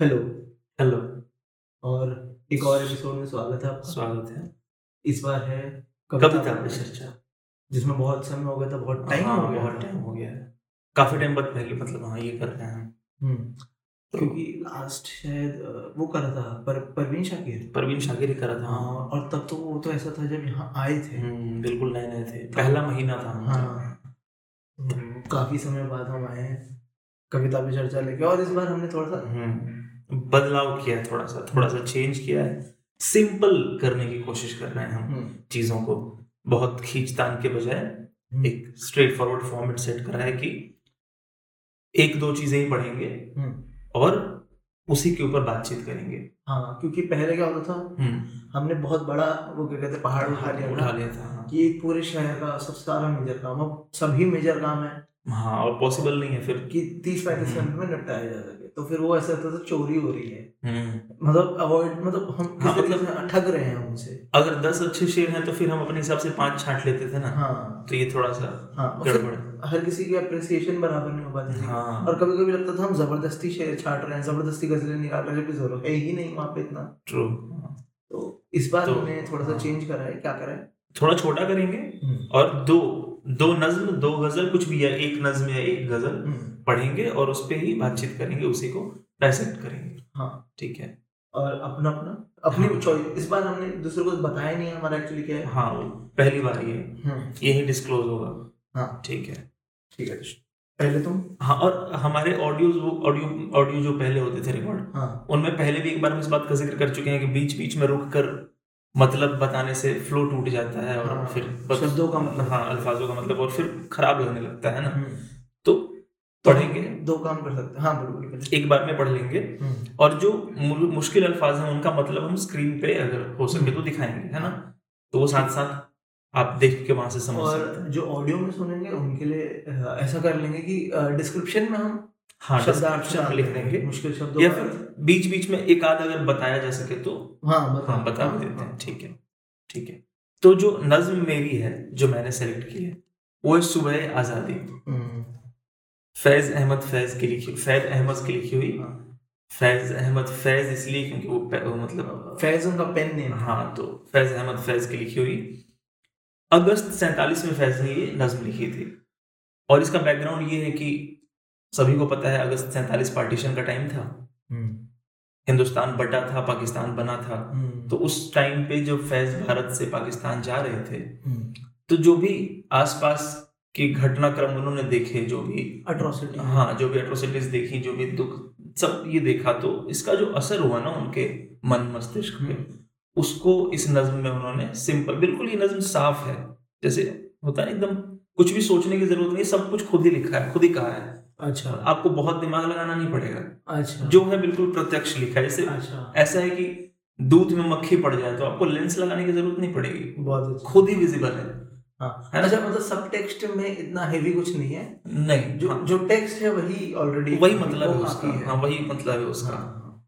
Hello hello. और एक और एपिसोड में स्वागत है आपका। स्वागत है। इस बार है कविता पे चर्चा। जिसमें बहुत समय हो गया था बहुत टाइम हाँ, हो गया बहुत टाइम हो गया है। काफ़ी टाइम बाद पहले मतलब हाँ ये कर रहे हैं। हम्म, तो क्योंकि लास्ट शायद वो करा था पर परवीन शाकिर। परवीन शाकिर ही करा था। हाँ और तब तो वो तो ऐसा था जब यहाँ आए थे। हम्म, बिल्कुल नए नए थे पहला महीना था हाँ। हम्म, काफ़ी समय बाद हम आए हैं। कविता पे चर्चा लेके और इस बार हमने थोड़ा सा बदलाव किया है थोड़ा सा थोड़ा सा चेंज किया है। सिंपल करने की कोशिश कर रहे हैं हम हम्म, चीज़ों को। बहुत खींचतान के बजाय हम्म, एक स्ट्रेट फॉरवर्ड फॉर्मेट सेट कर रहा है कि एक दो चीज़ें ही पढ़ेंगे हम्म, और उसी के ऊपर बातचीत करेंगे। हाँ क्योंकि पहले क्या होता था हमने बहुत बड़ा वो क्या कहते पहाड़ उठा लिया उठा लिया था हाँ। कि एक पूरे शहर का सब सारा मेजर काम अब सभी मेजर काम है। हाँ और पॉसिबल नहीं है फिर। कि तीस पैंतीस। मिनट में निपटाया जा सके। तो फिर वो ऐसा होता था चोरी हो रही है। हम्म, मतलब अवॉइड मतलब हम हाँ, मतलब- मतलब ठग रहे हैं उनसे अगर दस अच्छे शेर हैं तो फिर हम अपने हिसाब से पाँच छांट लेते थे ना। हाँ। तो ये थोड़ा सा हाँ गड़बड़ हर किसी की अप्रिसिएशन बराबर नहीं हो पाती थी। हाँ। और कभी कभी लगता था हम ज़बरदस्ती शेर छाट रहे हैं ज़बरदस्ती गजलें निकाल रहे हैं जबकि है ही नहीं वहाँ पे इतना। ट्रू तो इस बार तो- हमने थोड़ा सा हाँ। चेंज करा है क्या करा है? थोड़ा छोटा करेंगे और दो दो नज्म दो गज़ल कुछ भी है एक नज्म या एक गज़ल हम्म, पढ़ेंगे और उस पे ही बातचीत करेंगे उसी को डायसेक्ट करेंगे। हाँ। ठीक है? और अपना अपना अपनी हाँ। चॉइस इस बार हमने दूसरे को बताया नहीं है हमारा एक्चुअली क्या है। हाँ पहली बार ये। हम्म, यही डिस्क्लोज होगा। हाँ। ठीक है? ठीक है पहले तुम? हाँ और हमारे ऑडियो ऑडियो ऑडियो जो पहले होते थे रिकॉर्ड हाँ। उनमें पहले भी एक बार हम इस बात का ज़िक्र कर चुके हैं कि बीच बीच में रुक कर मतलब बताने से फ्लो टूट जाता है और हाँ, फिर शब्दों का मतलब हाँ अल्फाजों का मतलब और फिर खराब लगने लगता है ना। हम्म, तो पढ़ेंगे। दो काम कर सकते हैं। हाँ बोलो बोलो एक बार में पढ़ लेंगे। हम्म, और जो मुश्किल अल्फाज हैं उनका मतलब हम स्क्रीन पे अगर हो सके तो दिखाएँगे है ना? तो वो साथ साथ आप देख के वहाँ से समझ और जो ऑडियो में सुनेंगे उनके लिए ऐसा कर लेंगे कि डिस्क्रिप्शन में हम हाँ में लिख देंगे, मुश्किल शब्दों या फिर बीच बीच में एक आध अगर बताया जा सके तो हाँ बता हाँ बता हाँ, देते हैं। हाँ। ठीक है ठीक है। तो जो नज्म मेरी है जो मैंने सेलेक्ट की है वो है सुबह आज़ादी। हम्म, फैज अहमद फैज की लिखी फैज अहमद की लिखी हुई। हाँ। फैज अहमद फैज इसलिए क्योंकि वो, वो मतलब फैज उनका पेन नेम हाँ। तो फैज अहमद फैज की लिखी हुई। अगस्त सैतालीस में फैज ने ये नज्म लिखी थी। और इसका बैकग्राउंड ये है कि सभी को पता है अगस्त सैतालीस पार्टीशन का टाइम था। हम्म, हिंदुस्तान बटा था पाकिस्तान बना था। हम्म, तो उस टाइम पे जब फैज भारत से पाकिस्तान जा रहे थे हम्म, तो जो भी आसपास के घटनाक्रम उन्होंने देखे जो भी atrocity हाँ जो भी अट्रोसिटीज देखी जो भी दुख सब ये देखा तो इसका जो असर हुआ ना उनके मन मस्तिष्क हम्म, उसको इस नज्म में उन्होंने सिंपल बिल्कुल ये नज्म साफ़ है। जैसे होता है एकदम कुछ भी सोचने की ज़रूरत नहीं सब कुछ खुद ही लिखा है खुद ही कहा है। अच्छा। आपको बहुत दिमाग लगाना नहीं पड़ेगा। अच्छा। जो है बिल्कुल प्रत्यक्ष लिखा है। जैसे अच्छा। ऐसा है कि दूध में मक्खी पड़ जाए तो आपको लेंस लगाने की ज़रूरत नहीं पड़ेगी। बहुत अच्छा। खुद ही विजिबल है। हाँ। अच्छा मतलब सब टेक्स्ट में इतना हेवी कुछ नहीं है? नहीं जो हाँ, जो टेक्स्ट है वही ऑलरेडी वही मतलब है उसका। हाँ। वही मतलब है उसका। हाँ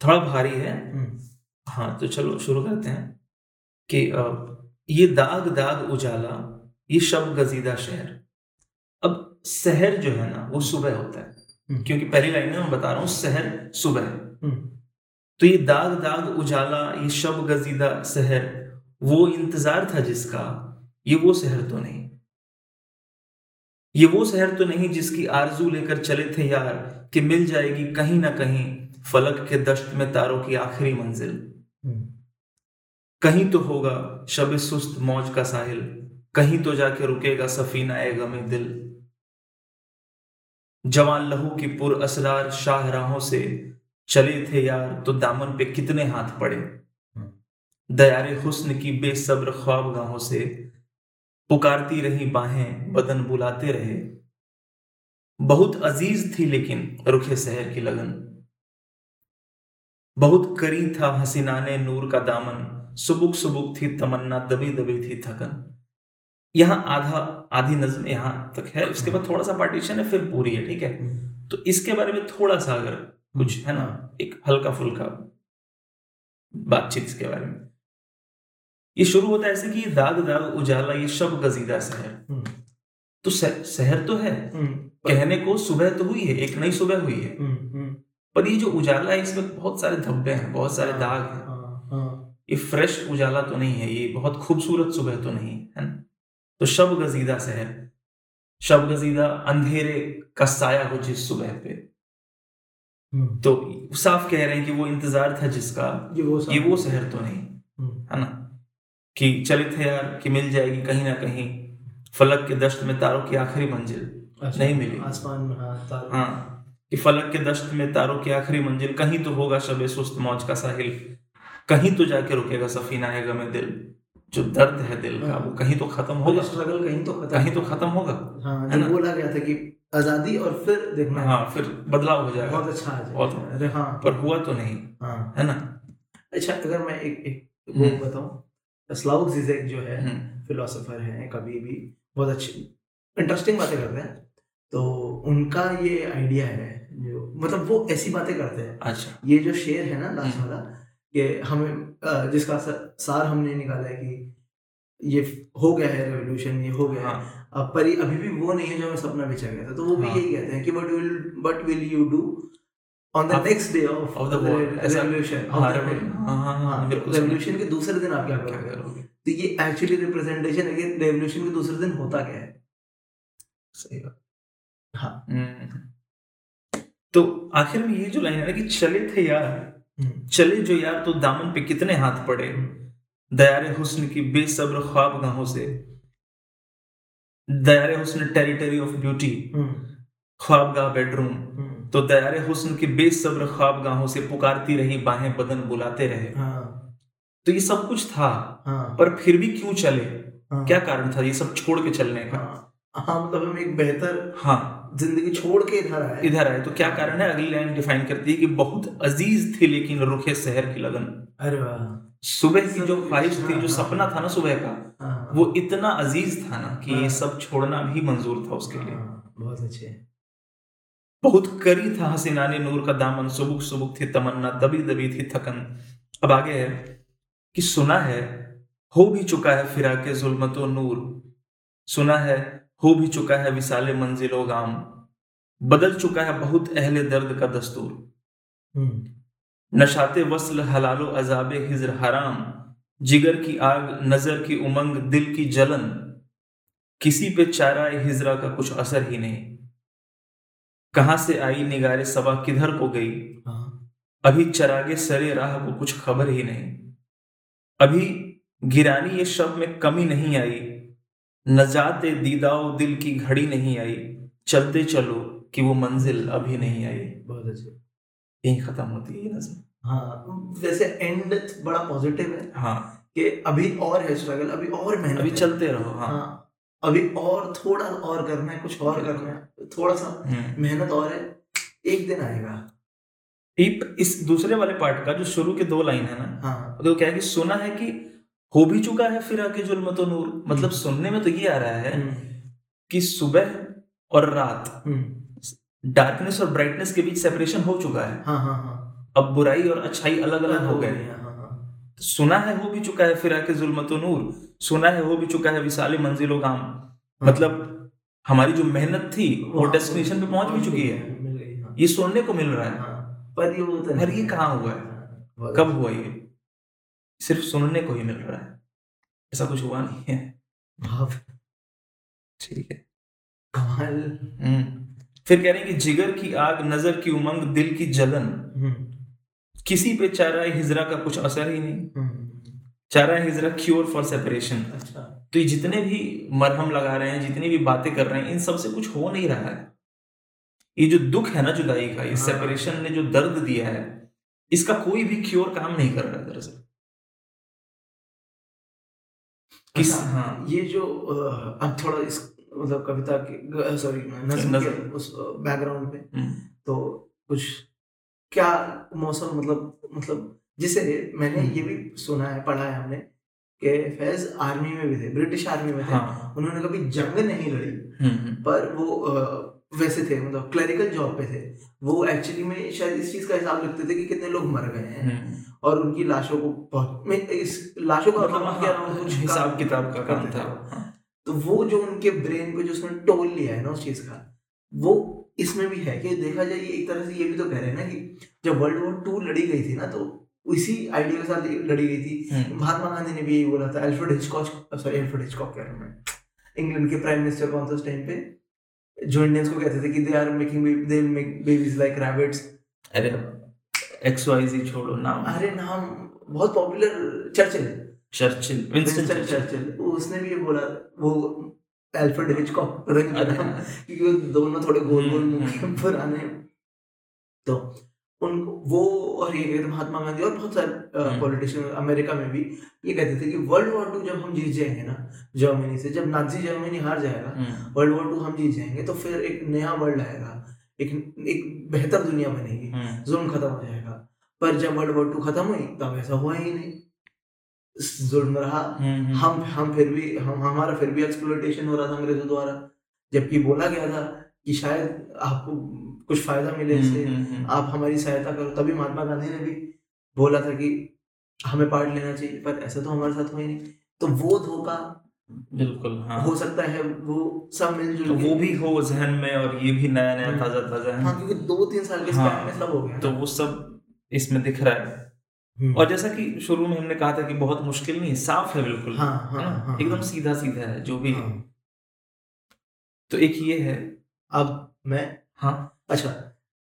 थोड़ा भारी है। हम्म, हाँ तो चलो शुरू करते हैं कि ये दाग दाग उजाला ये शब गजीदा शहर। शहर जो है ना वो सुबह होता है। हम्म। क्योंकि पहली लाइन में मैं बता रहा हूँ शहर सुबह। है हम्म, तो ये दाग दाग उजाला ये शब गजीदा शहर वो इंतज़ार था जिसका ये वो शहर तो नहीं। ये वो शहर तो नहीं जिसकी आरज़ू लेकर चले थे यार कि मिल जाएगी कहीं ना कहीं फलक के दश्त में तारों की आखिरी मंजिल। हम्म, कहीं तो होगा शब सुस्त मौज का साहिल कहीं तो जाके रुकेगा सफीना ए गमे दिल। जवान लहू की पुर असरार शाहराहों से चले थे यार तो दामन पे कितने हाथ पड़े? दयारे हुस्न की बेसब्र ख्वाब गाहों से पुकारती रही बाहें बदन बुलाते रहे। बहुत अज़ीज़ थी लेकिन रुखे शहर की लगन। बहुत करी था हसीनाने नूर का दामन सुबुक सुबुक थी तमन्ना दबी दबी थी थकन। यहाँ आधा आधी नज्म यहाँ तक है उसके बाद थोड़ा सा पार्टीशन है फिर पूरी है ठीक है? हम्म, तो इसके बारे में थोड़ा सा अगर कुछ है ना एक हल्का फुल्का बातचीत इसके बारे में। ये शुरू होता है ऐसे कि दाग दाग उजाला ये शब गजीदा शहर। हम्म, तो शहर तो है हम्म, कहने को सुबह तो हुई है एक नई सुबह हुई है। हम्म, हम्म, पर ये जो उजाला है इसमें बहुत सारे धब्बे हैं बहुत सारे दाग हैं। हाँ हाँ। ये फ्रेश उजाला तो नहीं है ये बहुत खूबसूरत सुबह तो नहीं है ना? तो शब गजीदा शहर शब गजीदा अंधेरे का साया हो जिस सुबह पे। हम्म, तो साफ़ कह रहे हैं कि वो इंतज़ार था जिसका ये वो ये वो शहर तो नहीं हम्म, है ना? कि चले थे यार कि मिल जाएगी कहीं ना कहीं। फलक के दश्त में तारों की आखिरी मंजिल अच्छा, नहीं मिली। आसमान में हाँ हाँ कि फलक के दश्त में तारों की आखिरी मंजिल कहीं तो होगा शबे सुस्त मौज का साहिल। कहीं तो जाके रुकेगा सफीना है गमे दिल। जो दर्द है दिल का वो कहीं तो खत्म होगा। स्ट्रगल कहीं तो खत्म। कहीं तो खत्म होगा हाँ है ना? बोला गया था कि आज़ादी और फिर देखना हाँ। फिर बदलाव हो जाएगा। बहुत अच्छा आ बहुत। अरे हाँ। पर हुआ तो नहीं हाँ। है ना? अच्छा अगर मैं एक एक वो हम्म। बताऊँ स्लाउग जिजेक जो है हम्म, फिलोसोफर हैं कभी भी बहुत अच्छी इंटरेस्टिंग बातें करते हैं। तो उनका ये आइडिया है जो मतलब वो ऐसी बातें करते हैं। अच्छा। ये जो शेर है ना लास्ट हम्म। वाला कि हमें जिसका सार हमने निकाला है कि ये हो गया है रेवोल्यूशन ये हो गया है। हाँ। पर ये अभी भी वो नहीं है जो हमें सपना बेचा गया था। तो वो भी हाँ। यही कहते हैं कि but will but will you do on the next day of of the war, ऐसा- रेवोल्यूशन रेवोल्यूशन के दूसरे दिन आप क्या करोगे? तो ये एक्चुअली रिप्रेजेंटेशन है कि रेवोल्यूशन के दूसरे दिन होता क्या है। सही बात। हाँ। हम्म। तो आखिर में ये जो लाइन है ना कि चले थे यार चले जो यार तो दामन पे कितने हाथ पड़े? दयारे हुस्न की बेसब्र ख्वाब गाहों से। दयारे हुस्न टेरिटरी ऑफ़ ब्यूटी हम्म, ख्वाबगाह बेडरूम हम्म, तो दयारे हुस्न की बेसब्र ख्वाब गाहों से पुकारती रही बाहें बदन बुलाते रहे। हाँ। तो ये सब कुछ था हाँ। पर फिर भी क्यों चले? हाँ, क्या कारण था ये सब छोड़ के चलने का? हाँ। हाँ मतलब हम एक बेहतर हाँ। ज़िंदगी छोड़ के इधर आए। इधर आए। तो क्या कारण है? अगली लाइन डिफाइन करती है कि बहुत अज़ीज़ थी लेकिन रुखे शहर की लगन। अरे वाह। सुबह की जो ख्वाहिश थी। जो हाँ, सपना था ना सुबह का हाँ, वो इतना अज़ीज़ था ना कि ये हाँ। सब छोड़ना भी मंजूर था उसके लिए। हाँ, बहुत अच्छे। बहुत करी था हसीना ने नूर का दामन सुबुक सुबुक थी तमन्ना दबी दबी थी थकन। अब आगे है कि सुना है हो भी चुका है फिरा के जुल्मतो नूर। सुना है हो भी चुका है विसाले मंजिलो गाम बदल चुका है बहुत अहले दर्द का दस्तूर। हम्म, नशाते वसल हलालो अजाबे हिजर हराम। जिगर की आग नज़र की उमंग दिल की जलन। किसी पे चारा हिजरा का कुछ असर ही नहीं। कहाँ से आई निगारे सबा किधर को गई। हाँ, अभी चरागे सरे राह को कुछ खबर ही नहीं। अभी गिरानी ये शब में कमी नहीं आई। नजाते दीदाओ दिल की घड़ी नहीं आई। चलते चलो कि वो मंजिल अभी नहीं आई। बहुत अच्छे। यही खत्म होती है ये नज्म। हाँ वैसे एंड बड़ा पॉजिटिव है हाँ। कि अभी और है स्ट्रगल अभी और मेहनत अभी चलते रहो हाँ। हाँ अभी और थोड़ा और करना है कुछ और करना है। थोड़ा सा हम्म। मेहनत और है एक दिन आएगा। इस दूसरे वाले पार्ट का जो शुरू के दो लाइन है ना हाँ। तो क्या है कि सुना है कि हो भी चुका है फिर जुल्म तो नूर मतलब हम्म। सुनने में तो ये आ रहा है हम्म, कि सुबह और रात हम्म, डार्कनेस और ब्राइटनेस के बीच सेपरेशन हो चुका है। हाँ हाँ हाँ। अब बुराई और अच्छाई अलग अलग हो गए हाँ, हाँ, हाँ। सुना है हो भी चुका है फिर आके तो नूर सुना है हो भी चुका है विशाली मंजिलो गाम। मतलब हमारी जो मेहनत थी वो डेस्टिनेशन पे पहुँच भी चुकी है। ये सुनने को मिल रहा है। हाँ, पर ये तो पर ये कहाँ हुआ? हाँ, कब हुआ ये? सिर्फ़ सुनने को ही मिल रहा है। ऐसा कुछ हुआ नहीं है। भाव। ठीक है। कमाल। हम्म। फिर कह रहे हैं कि जिगर की आग नज़र की उमंग दिल की जलन। हम्म, किसी पे चारा हिजरा का कुछ असर ही नहीं। हम्म, चारा हिजरा क्योर फॉर सेपरेशन अच्छा। तो ये जितने भी मरहम लगा रहे हैं जितनी भी बातें कर रहे हैं इन सबसे कुछ हो नहीं रहा है। ये जो दुख है ना जुदाई का ये हाँ। सेपरेशन ने जो दर्द दिया है इसका कोई भी क्योर काम नहीं कर रहा है दरअसल। किस अच्छा, हाँ। ये जो अब थोड़ा इस मतलब कविता के सॉरी नज्म नज्म। के उस बैकग्राउंड पे। हम्म, तो कुछ क्या मौसम मतलब मतलब जिसे मैंने हम्म। ये भी सुना है पढ़ा है हमने कि फैज आर्मी में भी थे ब्रिटिश आर्मी में थे। हाँ। उन्होंने कभी जंग नहीं लड़ी हम्म, हम्म, पर वो वैसे थे मतलब क्लरिकल जॉब पे थे। वो एक्चुअली में शायद इस चीज़ का हिसाब रखते थे कि कितने लोग मर गए हैं। हम्म। और उनकी लाशों को बहुत मैं इस लाशों का मतलब मतलब क्या हाँ, कुछ हिसाब किताब का काम था। हाँ, तो वो जो उनके ब्रेन पे जो उसने टोल लिया है ना उस चीज़ का वो इसमें भी है कि देखा जाए एक तरह से ये भी तो कह रहे हैं ना कि जब वर्ल्ड वॉर टू लड़ी गई थी ना तो इसी आइडिया के साथ लड़ी गई थी। हम्म, महात्मा गांधी ने भी यही बोला था Alfred Hitchcock sorry Alfred Hitchcock कह रहा हूँ मैं। इंग्लैंड के प्राइम मिनिस्टर कौन था उस टाइम पे? जो इंडियंस को कहते थे कि they are making they make babies like rabbits X Y Z छोड़ो नाम। अरे नाम बहुत popular Churchill Churchill Winston Churchill उसने भी ये बोला वो अल्फ्रेड हिचकॉक नाम क्योंकि वो दोनों थोड़े गोल गोल मुँह हम्म, पुराने तो उन वो और ये कहते महात्मा गांधी और बहुत सारे हम्म। पॉलिटिशियन अमेरिका में भी ये कहते थे कि वर्ल्ड वॉर टू जब हम जीत जाएँगे ना जर्मनी से जब नाजी जर्मनी हार जाएगा हम्म, वर्ल्ड वॉर टू हम जीत जाएँगे तो फिर एक नया वर्ल्ड आएगा एक एक बेहतर दुनिया बनेगी हम्म, जुल्म खत्म हो जाएगा। पर जब वर्ल्ड वॉर टू खत्म हुई तब ऐसा हुआ ही नहीं। जुल्म रहा। हम्म, हम्म, हम हम फिर भी हम हमारा फिर भी एक्सप्लोइटेशन हो रहा था अंग्रेज़ों द्वारा। जबकि बोला गया था कि शायद आपको कुछ फ़ायदा मिले इससे हम्म, हम्म, आप हमारी सहायता करो। तभी महात्मा गांधी ने भी बोला था कि हमें पार्ट लेना चाहिए पर ऐसा तो हमारे साथ हुआ ही नहीं। तो वो धोखा बिल्कुल हाँ। हो सकता है वो सब मिलजुल तो वो भी हो जहन में और ये भी नया नया हम्म। ताज़ा ताज़ा हाँ क्योंकि दो तीन साल के हाँ, में सब हो गया तो वो सब इसमें दिख रहा है। हम्म। और जैसा कि शुरू में हमने कहा था कि बहुत मुश्किल नहीं है साफ़ है बिल्कुल। हाँ है हाँ हाँ एकदम सीधा सीधा है जो भी हाँ। तो एक ये है। अब मैं? हाँ। अच्छा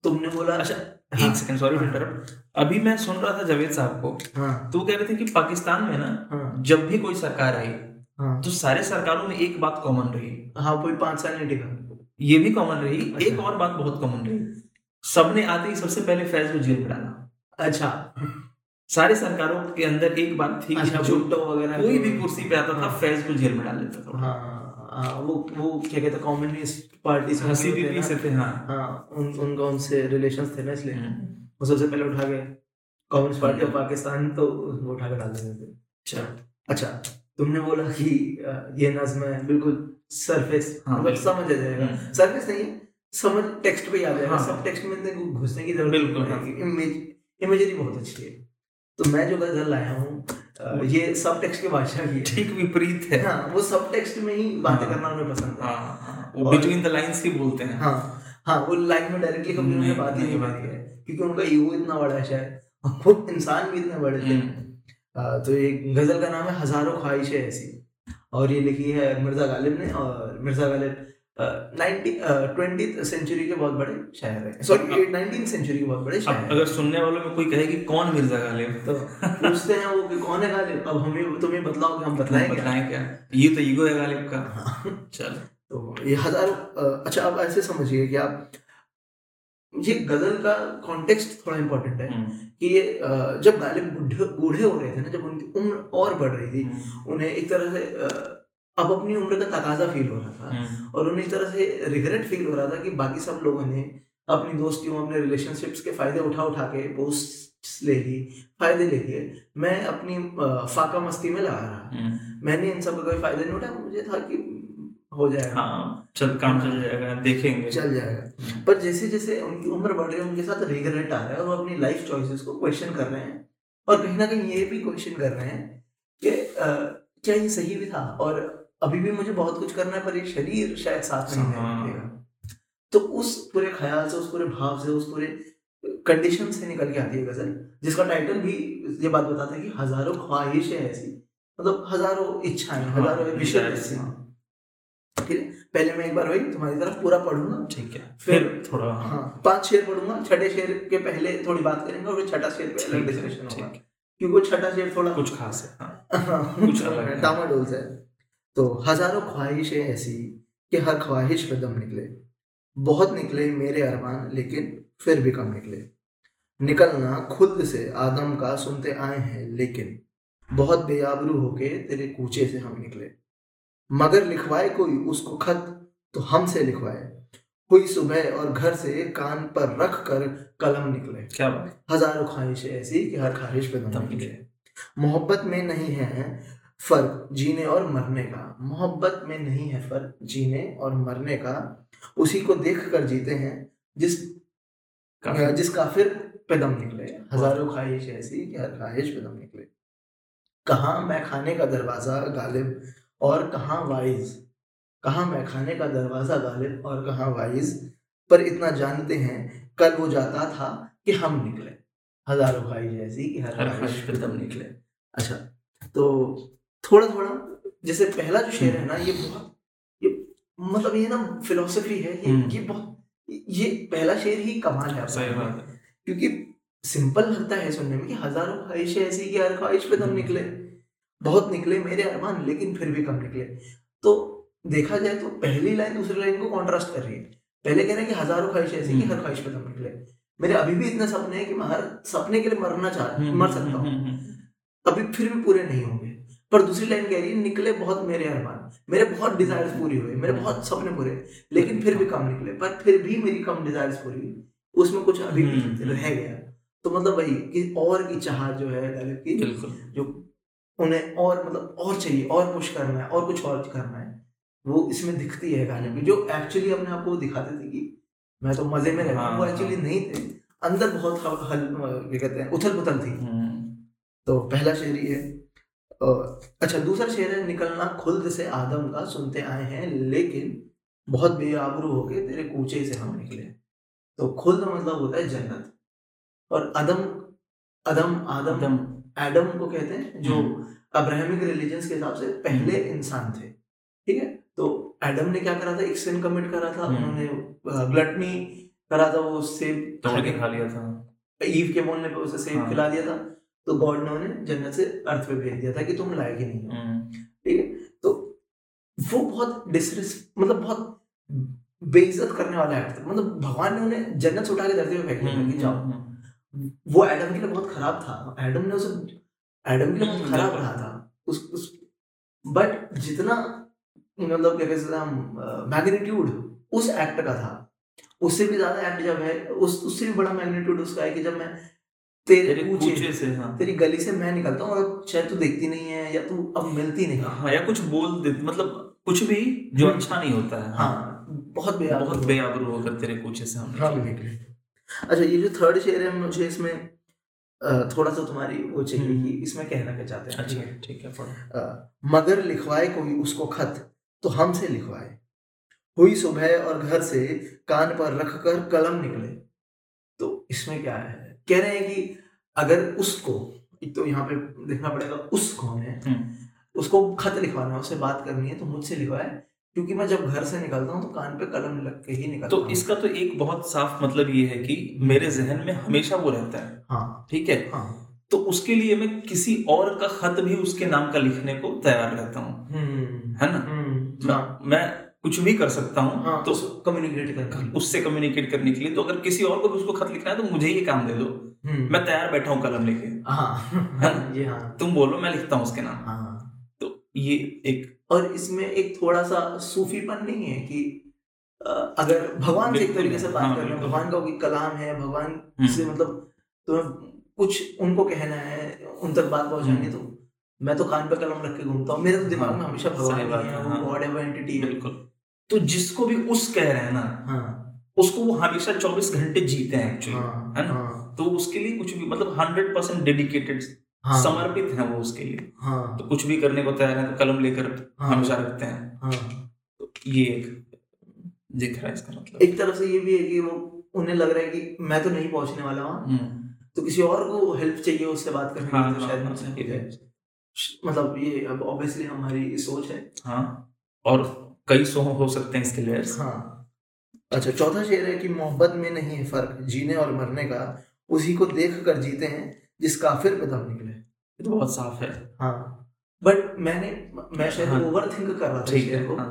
तुमने बोला अच्छा हाँ, एक सेकंड सॉरी हाँ। इंटरप्ट अभी मैं सुन रहा था जावेद साहब को। हाँ। तो कह रहे थे कि पाकिस्तान में ना हाँ। जब भी कोई सरकार आई हाँ। तो सारे सरकारों में एक बात कॉमन रही। हाँ कोई पाँच साल नहीं टिका। ये भी कॉमन रही। अच्छा। एक और बात बहुत कॉमन रही। सबने आते ही सबसे पहले फैज को जेल में डाला। अच्छा सारे सरकारों के अंदर एक बात थी अच्छा जो भुट्टो वगैरह कोई भी कुर्सी पे आता था हाँ। फैज को जेल में डाल देता था हाँ हाँ वो वो क्या कहते कम्युनिस्ट पार्टी से ना। से थे हाँ हाँ उन उनका उनसे रिलेशंस थे ना इसलिए हम्म, वो सबसे पहले उठा के Communist Party of hmm. Pakistan तो वो उठा के डाल देते थे अच्छा अच्छा तुमने बोला कि ये नज्म है बिल्कुल सरफेस हाँ, मतलब समझ आ जाएगा हम्म। सरफेस नहीं है समझ टेक्स्ट पे आएगा हाँ। सब टेक्स्ट में घुसने की ज़रूरत बिल्कुल, नहीं हाँ। है इमेज इमेजरी बहुत अच्छी है। तो मैं जो गज़ल लाया हूँ ये सब टेक्स्ट के भाषा की ठीक विपरीत है। हाँ वो सब टेक्स्ट में ही बातें हाँ। करना उन्हें पसंद है। हाँ हाँ, वो बिटवीन द लाइंस ही बोलते हैं। हाँ हाँ वो लाइन में डायरेक्टली कभी उन्होंने बात ही नहीं करी है। क्योंकि उनका ईगो इतना बड़ा है। शायद वो इंसान भी इतने बड़े थे। हम्म, तो एक गज़ल का नाम है हज़ारों ख्वाहिशें ऐसी। और ये लिखी है मिर्ज़ा गालिब ने और मिर्ज़ा गालिब ट्वेंटी सेंचुरी के बहुत बड़े शायर है। सॉरी नाइनटीन सेंचुरी के बहुत बड़े शायर अगर सुनने वालों में कोई कहे कि कौन मिर्ज़ा गालिब? तो पूछते हैं वो कि कौन है गालिब? अब हमें तुम्हें बतलाओ कि हम बताएँ बताएँ क्या? ये तो ईगो है गालिब का। हाँ। चलो। तो ये हज़ारों अच्छा अब ऐसे समझिए कि आप ये गज़ल का कॉन्टेक्स्ट थोड़ा इम्पोर्टेंट है हम्म, कि ये जब गालिब बूढ़े हो रहे थे ना जब उनकी उम्र और बढ़ रही थी हम्म, उन्हें एक तरह से अब अपनी उम्र का तकाजा फील हो रहा था हम्म, और उन्हें एक तरह से रिग्रेट फील हो रहा था कि बाकी सब लोगों ने अपनी दोस्तियों अपने रिलेशनशिप्स के फ़ायदे उठा उठा के पोस्ट ले ली फ़ायदे ले लिए। मैं अपनी फाका मस्ती में लगा रहा। हम्म, मैंने इन सब का कोई फ़ायदा नहीं उठाया मुझे था कि हो जाएगा। हाँ चल काम चल जाएगा देखेंगे। चल जाएगा। पर जैसे जैसे उनकी उम्र बढ़ रही है उनके साथ रिग्रेट आ रहा है और वो अपनी लाइफ चॉइसेस को क्वेश्चन कर रहे हैं। और कहीं ना कहीं ये भी क्वेश्चन कर रहे हैं कि क्या ये सही भी था? और अभी भी मुझे बहुत कुछ करना है पर ये शरीर शायद साथ नहीं हाँ। देगा तो उस पूरे ख्याल से उस पूरे भाव से उस पूरे कंडीशन से निकल के आती है गज़ल जिसका टाइटल भी ये बात बताता है कि हज़ारों ख्वाहिशें ऐसी मतलब हज़ारों इच्छाएँ हाँ, हज़ारों विषय ऐसी हाँ। ठीक है पहले मैं एक बार वही तुम्हारी तरफ़ पूरा पढ़ूँगा ठीक है फिर- थोड़ा हाँ, पाँच शेर पढ़ूँगा छठे शेर के पहले थोड़ी बात करेंगे और फिर छठा शेर पे अलग डिस्कशन होगा क्योंकि वो छठा शेर थोड़ा कुछ खास है हाँ, कुछ अलग है। डामाडोल से है। तो हज़ारों ख्वाहिशें ऐसी कि हर ख्वाहिश पे दम निकले। बहुत निकले मेरे अरमान लेकिन फिर भी कम निकले। निकलना खुद से आदम का सुनते आए हैं लेकिन बहुत बेआबरू होके तेरे कूचे से हम निकले। मगर लिखवाए कोई उसको खत तो हमसे लिखवाए। हुई सुबह और घर से कान पर रख कर कलम निकले। क्या बात हज़ारों ख्वाहिशें ऐसी कि हर ख्वाहिश पे दम निकले। मोहब्बत में नहीं है फ़र्क जीने और मरने का। मोहब्बत में नहीं है फ़र्क जीने और मरने का। उसी को देख कर जीते हैं जिस काफी- जिस काफिर पे दम निकले हज़ारों ख्वाहिश ऐसी कि हर ख्वाहिश पे दम निकले। कहाँ मैं खाने का दरवाज़ा गालिब और कहाँ वाइज? कहाँ मैं खाने का दरवाज़ा गालिब और कहाँ वाइज? पर इतना जानते हैं कल वो जाता था कि हम निकले। हज़ारों ख्वाहिश ऐसी कि हर ख्वाहिश पे दम निकले। अच्छा तो थोड़ा थोड़ा जैसे पहला जो शेर है ना ये बहुत ये मतलब ये ना फिलोसफी है ये हम्म। ये बहुत ये पहला शेर ही कमाल है। सही बात है। क्योंकि सिंपल लगता है सुनने में कि हज़ारों ख्वाहिशें ऐसी कि हर ख्वाहिश पे दम निकले। बहुत निकले मेरे अरमान लेकिन फिर भी कम निकले। तो देखा जाए तो पहली लाइन दूसरी लाइन को कॉन्ट्रास्ट कर रही है। पहले कह रहे हैं कि हज़ारों ख्वाहिशें ऐसी कि हम्म। हर ख्वाहिश पे दम निकले। मेरे अभी भी इतने सपने हैं कि मैं हर सपने के लिए मरना चाह मर सकता हूँ। अभी फिर भी पूरे नहीं होंगे। पर दूसरी लाइन कह रही है निकले बहुत मेरे अरमान। मेरे बहुत डिजायर्स पूरी हुए मेरे बहुत सपने पूरे लेकिन फिर भी कम निकले। पर फिर भी मेरी कम डिजायर्स पूरी हुई। उसमें कुछ अभी भी हम्म। रह गया। तो मतलब वही कि और की चाह जो है गालिब की जो उन्हें और मतलब और चाहिए और पुश करना है और कुछ और करना है वो इसमें दिखती है गालिब की जो एक्चुअली अपने आप को दिखाते थे कि मैं तो मज़े में रहता हूँ वो हाँ, एक्चुअली हाँ। नहीं थे। अंदर बहुत हल, क्या कहते हैं उथल पुथल थी। हम्म, तो पहला शेर ये है अच्छा दूसरा शेर है निकलना खुल्द से आदम का सुनते आए हैं लेकिन बहुत बेआबरू हो गए तेरे कूचे से हम निकले। तो खुल्द मतलब होता है जन्नत। और अदम अदम आदम एकदम एडम को कहते हैं जो अब्राहमिक रिलीजन्स के हिसाब से पहले इंसान थे ठीक है? तो एडम ने क्या करा था? एक सिन कमिट करा था हम्म। उन्होंने ग्लटनी करा था वो सेब तोड़ के खा लिया था। ईव के बोलने पे उसे सेब हाँ। खिला दिया था। तो गॉड ने उन्हें जन्नत से अर्थ पे भेज दिया था कि तुम लायक ही नहीं हो। हम्म, ठीक है? तो वो बहुत डिसरिस मतलब बहुत बेइज्जत करने वाला एक्ट था। मतलब भगवान ने उन्हें जन्नत से उठा के धरती पे फेंक दिया कि जाओ। हम्म, वो एडम के लिए बहुत खराब था। एडम ने उसे एडम के लिए बहुत हम्म, खराब रहा था। उस उस बट जितना मतलब क्या कहते हैं हम मैग्नीट्यूड उस एक्ट का था। उससे भी ज़्यादा एक्ट जब है उस उससे भी बड़ा मैग्नीट्यूड उसका है कि जब मैं तेरे तेरे कूचे कूचे से हाँ। तेरी गली से मैं निकलता हूँ और शायद तू देखती नहीं है या तू अब मिलती नहीं। हाँ या कुछ बोल दे मतलब कुछ भी जो हम्म। अच्छा नहीं होता है। हाँ बहुत बेयाब बहुत बेआबरू होकर तेरे कूचे से हम हाँ अच्छा ये जो थर्ड शेर है मुझे इसमें थोड़ा सा तुम्हारी वो चाहिए हम्म। कि इसमें कहना क्या चाहते हैं? अच्छा ठीक है पढ़ो। मगर लिखवाए कोई उसको खत तो हमसे लिखवाए। हुई सुबह और घर से कान पर रख कर कलम निकले। तो इसमें क्या है? कह रहे हैं कि अगर उसको एक तो यहाँ पे देखना पड़ेगा उस कौन है। उसको खत लिखवाना है उससे बात करनी है तो मुझसे लिखवाए क्योंकि मैं जब घर से निकलता हूँ तो कान पे कलम लग के ही निकलता तो हूँ। इसका तो एक बहुत साफ़ मतलब ये है कि मेरे जहन में हमेशा वो रहता है। हाँ। ठीक है? हाँ। तो उसके लिए मैं किसी और का खत भी उसके नाम का लिखने को तैयार रहता हूँ। हम्म। है ना? हम्म, मैं, हाँ। मैं कुछ भी कर सकता हूँ हाँ। तो तो कम्युनिकेट कर उससे कम्युनिकेट करने के लिए। तो अगर किसी और को भी उसको खत लिखना है तो मुझे ये काम दे दो। हम्म, मैं तैयार बैठा हूँ कलम लेके। हाँ। ये हाँ। तुम बोलो मैं लिखता हूँ उसके नाम। हाँ। तो ये एक और इसमें एक थोड़ा सा सूफीपन नहीं है कि अगर भगवान से एक तरीके से बात हाँ, कर रहे हो। भगवान का कोई कलाम है भगवान हम्म। से मतलब तुम्हें कुछ उनको कहना है उन तक बात पहुंचानी है तो मैं तो कान पे कलम रख के घूमता हूँ मेरे तो दिमाग में हाँ, हमेशा भगवान है है, वो हाँ। गॉड है। वो एंटिटी है। बिल्कुल। तो जिसको भी उस कह रहे हैं ना हाँ। उसको वो हमेशा चौबीस घंटे जीते हैं एक्चुअली हाँ है ना? हाँ। तो उसके लिए कुछ भी मतलब हंड्रेड परसेंट डेडिकेटेड हाँ। समर्पित है वो उसके लिए। हाँ। तो कुछ भी करने को तैयार है तो कलम लेकर हाँ। हमेशा रखते हैं। हाँ। तो ये एक दिख रहा है इसका मतलब। एक तरफ़ से ये भी है कि वो उन्हें लग रहा है कि मैं तो नहीं पहुँचने वाला वहाँ हम्म, तो किसी और को हेल्प चाहिए उससे बात करने हाँ, तो हाँ, शायद हाँ, हो। मतलब ये अब ऑब्वियसली हमारी सोच है। हाँ और कई सो हो सकते हैं इसके लेयर्स हाँ। अच्छा चौथा शेर है कि मोहब्बत में नहीं है फ़र्क जीने और मरने का। उसी को देख कर जीते हैं जिस काफिर पे दम निकले। ये तो बहुत साफ़ है। हाँ बट मैंने मैं शायद हाँ। ओवर थिंक कर रहा था शेर को हाँ।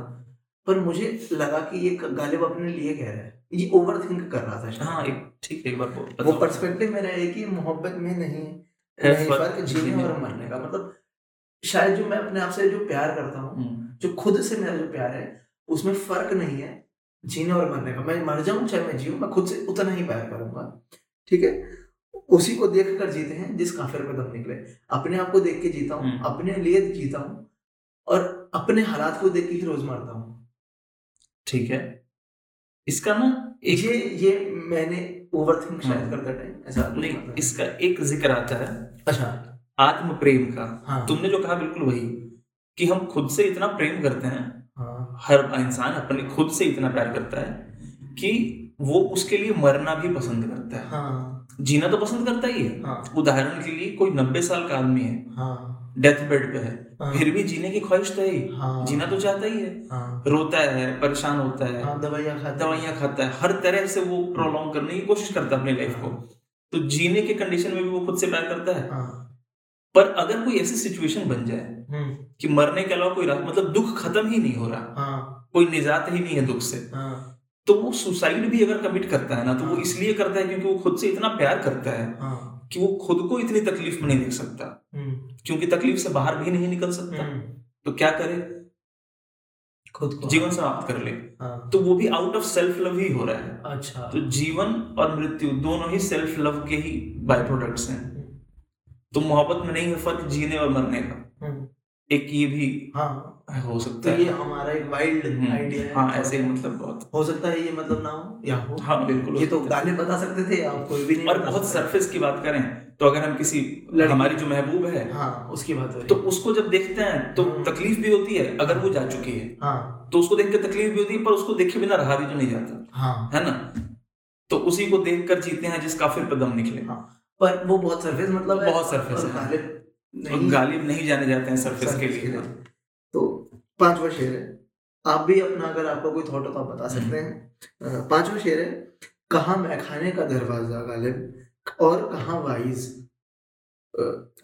पर मुझे लगा कि ये गालिब अपने लिए कह रहा है। ये ओवर थिंक कर रहा था हाँ एक ठीक है एक बार वो पर्सपेक्टिव मेरा है कि मोहब्बत में नहीं है फ़र्क जीने और मरने का। मतलब शायद जो मैं अपने आप से जो प्यार करता हूँ हम्म, जो खुद से मेरा जो प्यार है उसमें फ़र्क नहीं है जीने और मरने का। मैं मर जाऊँ चाहे मैं जीऊं मैं खुद से उतना ही प्यार करूँगा। ठीक है? उसी को देख कर जीते हैं जिस काफिर पे दम निकले। अपने आप को देख के जीता हूँ हम्म। अपने लिए जीता हूँ और अपने हालात को देख के ही रोज मरता हूँ। ठीक है? इसका ना एक ये ये मैंने ओवर थिंक शायद हाँ। करते टाइम ऐसा नहीं इसका एक ज़िक्र आता है। अच्छा। आत्म प्रेम का। हाँ। तुमने जो कहा बिल्कुल वही कि हम खुद से इतना प्रेम करते हैं हाँ। हर इंसान अपने खुद से इतना प्यार करता है कि वो उसके लिए मरना भी पसंद करता है। हाँ। जीना तो पसंद करता ही है। हाँ। उदाहरण के लिए कोई नब्बे साल का आदमी है हाँ। डेथ बेड पे है हाँ। फिर भी जीने की ख्वाहिश तो है ही। हाँ। जीना तो चाहता ही है। हाँ। रोता है परेशान होता है। हाँ दवाइयाँ खाते दवाइयाँ खाता है। हर तरह से वो प्रोलॉन्ग करने की कोशिश करता है अपनी लाइफ को। तो जीने के कंडीशन में भी वो खुद से प्यार करता है। हाँ। पर अगर कोई ऐसी सिचुएशन बन जाए हम्म। कि मरने के अलावा कोई रास्ता मतलब दुख खत्म ही नहीं हो रहा हाँ। कोई निजात ही नहीं है दुख से हाँ। तो वो सुसाइड भी अगर कमिट करता है ना तो वो इसलिए करता है क्योंकि वो खुद से इतना प्यार करता है हाँ। कि वो खुद को इतनी तकलीफ़ में नहीं देख सकता। हम्म। क्योंकि तकलीफ़ से बाहर भी नहीं निकल सकता। हम्म, तो क्या करे? खुद को। जीवन समाप्त कर ले। हाँ। तो वो भी आउट ऑफ़ सेल्फ लव ही हो रहा है। अच्छा। तो जीवन और मृत्यु दोनों ही सेल्फ लव के ही बाय प्रोडक्ट्स हैं। तो मोहब्बत में नहीं है फ़र्क जीने और मरने का। हम्म, एक ये भी हाँ। हो तो सकता है। ये हमारा एक वाइल्ड हम्म, आइडिया है। हाँ ऐसे ही मतलब बहुत। हो सकता है ये मतलब ना हो या हो। हाँ बिल्कुल ये तो गाने बता सकते थे आप कोई भी नहीं और बहुत सरफेस की बात करें तो अगर हम किसी हमारी जो महबूब है हाँ उसकी बात तो उसको जब देखते हैं तो हम्म। तकलीफ़ भी होती है अगर वो जा चुकी है। हाँ। तो उसको देख के तकलीफ़ भी होती है पर उसको देखे बिना रहा भी तो नहीं जाता। हाँ। है ना? तो उसी को देख कर जीते हैं जिसका फिर पे दम निकले। हाँ। पर वो बहुत सरफेस मतलब बहुत और है। नहीं। गालिब नहीं जाने जाते हैं सरफेस के लिए। तो पांचवा शेर है। आप भी अपना अगर आपका कोई थॉट हो तो आप बता सकते हैं। अ, पांचवा शेर है कहाँ मैखाने का दरवाज़ा गालिब? और कहाँ वाइज?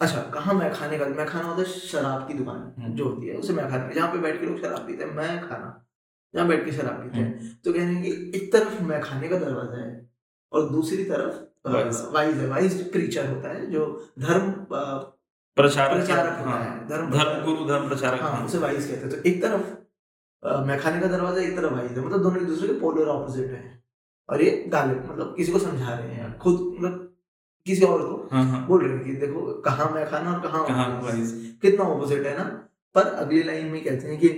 अच्छा कहाँ मैखाने का मैखाना होता है शराब की दुकान हम्म। जो होती है उसे मैखाना जहाँ पे बैठ के लोग शराब पीते हैं मैं खाना जहाँ बैठ के शराब पीते हैं। तो कह रहे हैं कि एक तरफ़ मैखाने का दरवाज़ा है और दूसरी तरफ़ वाइज। है वाइज प्रीचर होता है जो धर्म प्रचारक प्रचारक होता हाँ, धर्म धर्म गुरु धर्म प्रचारक हाँ। उसे वाइज कहते हैं। तो एक तरफ़ मैखाने का दरवाज़ा एक तरफ़ वाइज है मतलब दोनों एक दूसरे के पोलर ऑपोजिट है। और ये गालिब मतलब किसी को समझा रहे हैं खुद मतलब किसी और को हाँ हाँ। बोल रहे हैं कि देखो कहाँ मैखाना और कहाँ। वाइज कितना ऑपोजिट है ना? पर अगली लाइन में कहते हैं कि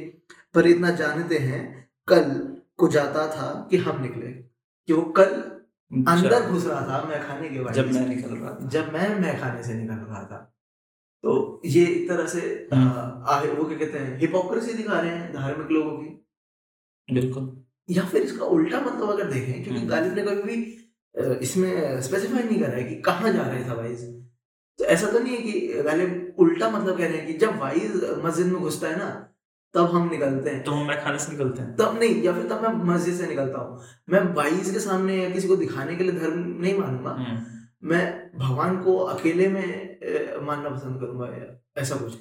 पर इतना जानते हैं कल को जाता था कि हम निकले कि वो कल अंदर घुस रहा था मैखाने के वाइज जब मैं निकल रहा था। जब मैं मैखाने से निकल रहा था। तो ये एक तरह से अ, आहे- वो क्या कहते हैं हिपोक्रेसी दिखा रहे हैं धार्मिक लोगों की। बिल्कुल। या फिर इसका उल्टा मतलब अगर देखें क्योंकि हम्म। गालिब ने कभी भी इसमें स्पेसिफाई नहीं करा है कि कहाँ जा रहे था वाइज तो ऐसा तो नहीं है कि गालिब उल्टा मतलब कह रहे हैं कि जब वाइज मस्जिद में घुसता है ना तब हम निकलते हैं। तो हम मैं खाने से निकलते हैं। तब नहीं या फिर तब मैं मस्जिद से निकलता हूँ। मैं वाइज के सामने या किसी को दिखाने के लिए धर्म नहीं मानूँगा। हम्म, मैं भगवान को अकेले में मानना पसंद करूँगा ऐसा कुछ।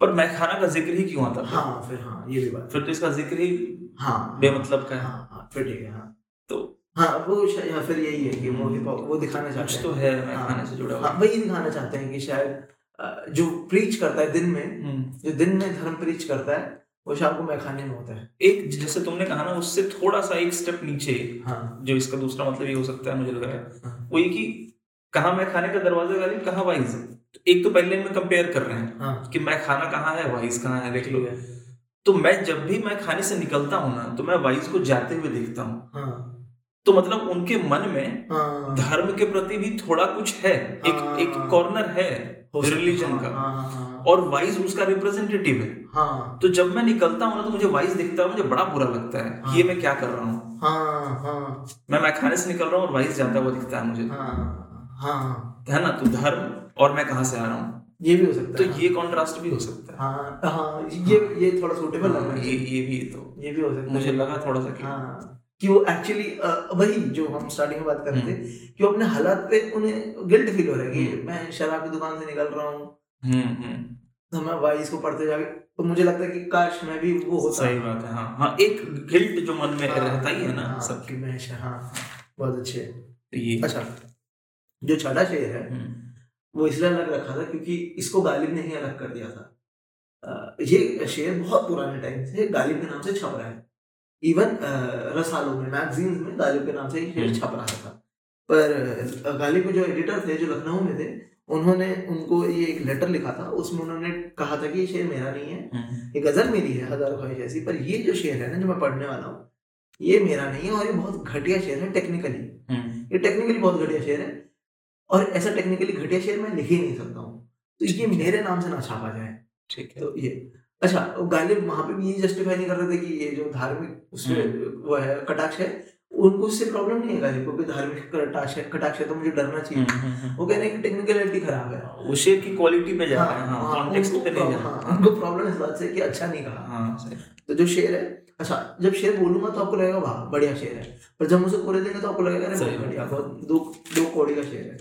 पर मैं खाना का ज़िक्र ही क्यों आता? हाँ फिर हाँ ये भी बात फिर तो इसका ज़िक्र ही हाँ। बेमतलब का हाँ। हाँ फिर ठीक है हाँ। तो हाँ वो या फिर यही है कि वो वो दिखाना चाहते तो है हाँ, खाने से जुड़ा हुआ। हाँ वही दिखाना चाहते हैं कि शायद जो प्रीच करता है दिन में हम्म, जो दिन में धर्म प्रीच करता है वो शाम को मैखाने में होता है। एक जैसे तुमने कहा ना उससे थोड़ा सा एक स्टेप नीचे हाँ। जो इसका दूसरा मतलब ये हो सकता है मुझे लग रहा है। हाँ। वो ये कि कहाँ मैं खाने का दरवाज़ा गालिब कहाँ वाइज तो एक तो पहले में कंपेयर कर रहे हैं हाँ। कि मैं खाना कहाँ है वाइज कहाँ है देख लो। तो मैं जब भी मैं खाने से निकलता हूँ ना तो मैं वाइज को जाते हुए देखता हूँ। हाँ। तो मतलब उनके मन में हाँ। धर्म के प्रति भी थोड़ा कुछ है। एक हाँ। एक कॉर्नर है रिलीजन का। हाँ हाँ हाँ। और वाइज उसका रिप्रेजेंटेटिव है। हाँ। तो जब मैं निकलता हूँ ना तो मुझे वाइज दिखता है मुझे बड़ा बुरा लगता है कि ये मैं क्या कर रहा हूँ। हाँ हाँ। मैं मैं खाने से निकल रहा हूँ और वाइज जाता हुआ दिखता है मुझे। हाँ हाँ। है ना? तो धर्म और मैं कहाँ से आ रहा हूँ? ये भी हो सकता तो है। ये कॉन्ट्रास्ट भी हो सकता है। हाँ हाँ। ये ये थोड़ा सूटेबल लग हाँ, ये ये भी तो। ये भी हो सकता है। मुझे लगा थोड़ा सा कि हाँ। कि वो एक्चुअली वही जो हम स्टार्टिंग में बात कर रहे थे हम्म। कि वो अपने हालात पे उन्हें गिल्ट फील हो रहा है कि मैं शराब की दुकान से निकल रहा हूँ। हम्म हम्म। तो मैं वाइस को पढ़ते जाके तो मुझे लगता है कि काश मैं भी वो होता। सही बात है हाँ हाँ एक गिल्ट जो मन में हाँ, रहता ही है ना हाँ, सबके। मैं हाँ हाँ, बहुत अच्छे तो ये। अच्छा जो छठा शेर है हम्म, वो इसलिए अलग रखा था क्योंकि इसको गालिब ने ही अलग कर दिया था। ये शेर बहुत पुराने टाइम से गालिब के नाम से छप रहा है। इवन रसालों में मैगजीन्स में गालिब के नाम से ये शेर हम्म। छप रहा था। पर गालिब के जो एडिटर थे जो लखनऊ में थे उन्होंने उनको ये एक लेटर लिखा था। उसमें उन्होंने कहा था कि ये शेर मेरा नहीं है हम्म, ये गज़ल मेरी है हज़ार ख्वाहिश ऐसी पर ये जो शेर है ना जो मैं पढ़ने वाला हूँ ये मेरा नहीं है और ये बहुत घटिया शेर है टेक्निकली हम्म, ये टेक्निकली बहुत घटिया शेर है और ऐसा टेक्निकली घटिया शेर मैं लिख ही नहीं सकता हूँ। तो ये मेरे नाम से ना छापा जाए। ठीक है। तो ये अच्छा गालिब वहाँ पे भी ये जस्टिफाई नहीं कर रहे थे कि ये जो धार्मिक उसमें वो है कटाक्ष है उनको उससे प्रॉब्लम नहीं है गालिब को धार्मिक कटाक्ष कटाक्ष है तो मुझे डरना चाहिए। हम्म, हम्म, हम्म। वो कह रहे हैं कि टेक्निकलिटी खराब है। वो शेर की क्वालिटी पे जा रहे हैं। हाँ हाँ, कॉन्टेक्स्ट उनको पे नहीं जा प्रॉब्लम- हाँ, उनको प्रॉब्लम इस बात से कि अच्छा नहीं कहा। हाँ तो जो शेर है अच्छा जब शेर बोलूँगा तो आपको लगेगा वाह बढ़िया शेर है। पर जब मुझे पूरे देंगे तो आपको लगेगा अरे बढ़िया बहुत दो दो कौड़ी का शेर है।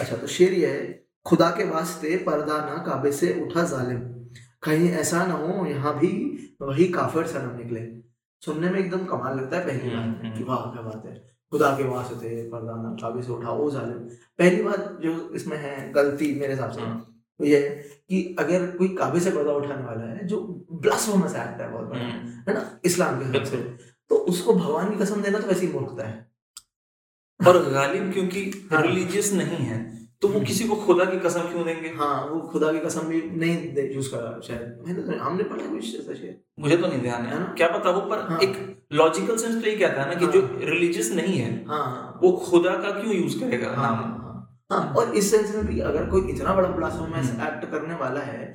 अच्छा तो शेर ये है खुदा के वास्ते पर्दा ना काबे से उठा जालिम। कहीं ऐसा ना हो यहाँ भी वही काफिर सनम निकले। सुनने में एकदम कमाल लगता है पहली हम्म, बार हम्म। कि वाह क्या बात है। खुदा के वास्ते पर्दा ना काबे से उठा ओ जालिम। पहली बात जो इसमें है गलती मेरे हिसाब से हाँ। ये है कि अगर कोई काबे से पर्दा उठाने वाला है जो ब्लास्फेमस एक्ट है बहुत बड़ा हम्म, है ना? इस्लाम के हिसाब से। तो उसको भगवान की कसम देना तो वैसी मूर्खता है। और गालिब क्योंकि हाँ। रिलीजियस नहीं है। तो वो किसी को खुदा की कसम क्यों देंगे? हाँ वो खुदा की कसम भी नहीं दे यूज़ करा शायद। मैंने तो हमने पढ़ा कुछ ऐसा शायद। मुझे तो नहीं ध्यान है। है ना? क्या पता हो पर हाँ। एक लॉजिकल सेंस तो ये कहता है ना कि हाँ। जो रिलीजियस नहीं है हाँ वो खुदा का क्यों यूज़ करेगा? हाँ नाम हाँ। हाँ और इस सेंस में भी अगर कोई इतना बड़ा ब्लास्फेमस हम्म। एक्ट करने वाला है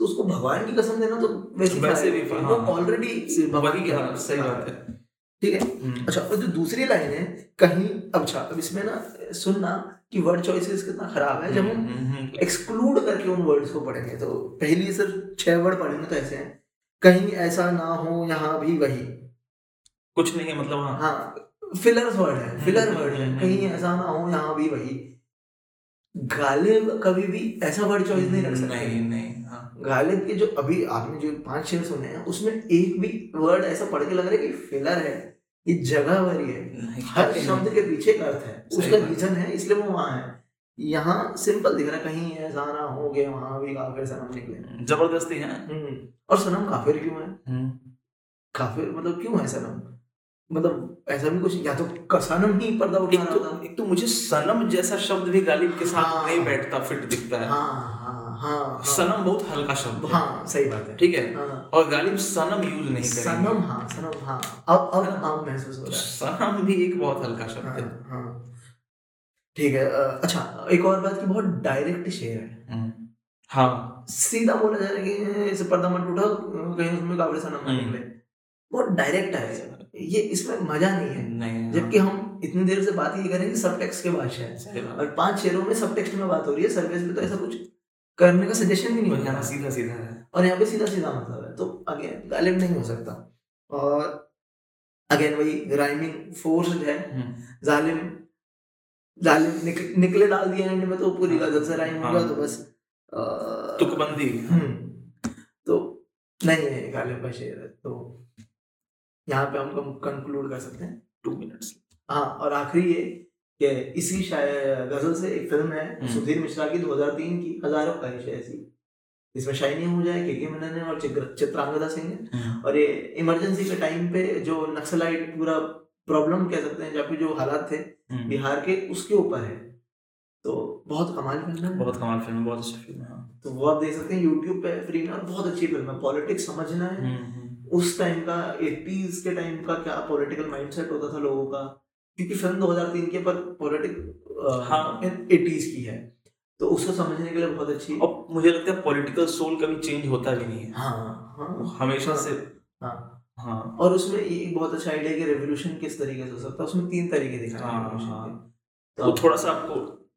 तो उसको भगवान की कसम देना तो वैसे वैसे भी, वो हाँ। ऑलरेडी वही हाँ, सही बात है। ठीक है? हम्म, अच्छा और जो दूसरी लाइन है कहीं अच्छा अब इसमें ना सुनना कि वर्ड चॉइसेस कितना खराब है। जब हम हम्म, हम्म, एक्सक्लूड करके उन वर्ड्स को पढ़ेंगे तो पहली सिर्फ़ छह वर्ड पढ़ेंगे तो ऐसे हैं कहीं ऐसा ना हो यहाँ भी वही। कुछ नहीं है मतलब हाँ। हाँ फिलर्स वर्ड है फिलर वर्ड है कहीं ऐसा ना हो यहाँ भी वही। गालिब कभी भी ऐसा वर्ड चॉइस नहीं रख सकता। नहीं नहीं हाँ। गालिब के जो अभी आपने जो पाँच शेर सुने हैं उसमें एक भी वर्ड ऐसा पढ़ के लग रहा है कि फिलर है। ये जगह वाली है। हर शब्द के पीछे एक अर्थ है। उसका। रीजन है इसलिए वो वहाँ है। यहाँ सिंपल दिख रहा है कहीं ऐसा ना हो गया वहाँ भी काफिर सनम निकले। ज़बरदस्ती है? हम्म, और सनम काफिर क्यों है? हम्म, काफिर मतलब क्यों है सनम? मतलब ऐसा भी कुछ या तो सनम ही पर्दा उठा एक तो एक तो मुझे सनम जैसा शब्द भी गालिब के साथ हाँ। नहीं बैठता फिट दिखता है। हाँ हाँ। हाँ हाँ। सनम बहुत हल्का शब्द है। हाँ सही बात है। ठीक है? हाँ। और गालिब सनम यूज़ नहीं करेंगे। सनम हाँ सनम हाँ। अब अब अब महसूस हो रहा है। सनम भी एक बहुत हल्का शब्द हाँ। है हाँ। ठीक है अच्छा एक और बात की बहुत डायरेक्ट शेयर है। हम्म, हाँ। सीधा बोला जा रहा है कि इसे पर्दा मत उठाओ कहीं उसमें काबरे सनम ना हम्म। निकले। बहुत डायरेक्ट है ये। इसमें मज़ा नहीं है। नहीं जबकि हम इतनी देर से बात ये करेंगे सब टेक्स्ट के भाषा है। और पाँच शेरों में सब टेक्स्ट में बात हो रही है सर्विस में तो ऐसा कुछ करने का सजेशन भी नहीं होता। सीधा सीधा है। और यहाँ पे सीधा सीधा मतलब है। तो अगेन गालिब नहीं हो सकता। और अगेन वही राइमिंग फोर्स है। हम्म, जालिम जालिम निक, निकले डाल दिए एंड में तो पूरी गज़ल से राइम होगा हाँ। तो बस अ, तुकबंदी। हम्म, तो नहीं है गालिब का शेर है। तो यहाँ पे हम कंक्लूड कर सकते हैं। टू मिनट्स हाँ और आखिरी ये कि इसी गज़ल से एक फ़िल्म है हम्म। सुधीर मिश्रा की 2003 की हज़ारों ख्वाहिश है ऐसी। इसमें शाइनी है के के मेनन है और चित्रांगदा सिंह है। और ये इमरजेंसी के टाइम पे जो नक्सलाइट पूरा प्रॉब्लम कह सकते हैं पे जो हालात थे बिहार के उसके ऊपर है। तो बहुत कमाल फ़िल्म है। बहुत कमाल फ़िल्म है बहुत अच्छी फ़िल्म है हाँ। तो वो आप देख सकते हैं यूट्यूब पे फ्री में और बहुत अच्छी फ़िल्म है। पॉलिटिक्स समझना है। हम्म, हम्म, उस टाइम का 80s के टाइम का क्या पॉलिटिकल माइंडसेट होता था लोगों का? क्योंकि फ़िल्म 2003 के पर पॉलिटिक हाँ। 80s की है। तो उसको समझने के लिए बहुत अच्छी और मुझे लगता है पॉलिटिकल सोल कभी चेंज होता भी नहीं है। हाँ हाँ। हमेशा से हाँ। हाँ। और उसमें एक बहुत अच्छा आइडिया कि रेवोल्यूशन किस तरीके से हो सकता है। उसमें तीन तरीके दिखाए हैं हाँ, हाँ। के। वो थोड़ा सा आपको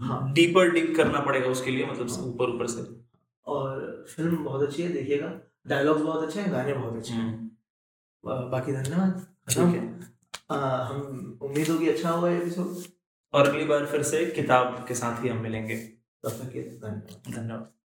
हाँ। डीपर डिग करना पड़ेगा उसके लिए मतलब ऊपर ऊपर से। और फ़िल्म बहुत अच्छी है देखिएगा। डायलॉग्स बहुत अच्छे हैं गाने बहुत अच्छे हैं। हम्म, बाकी धन्यवाद। ठीक है। हम उम्मीद होगी अच्छा होगा एपिसोड और अगली बार फिर से किताब के साथ ही हम मिलेंगे। तब तक धन्यवाद। धन्यवाद।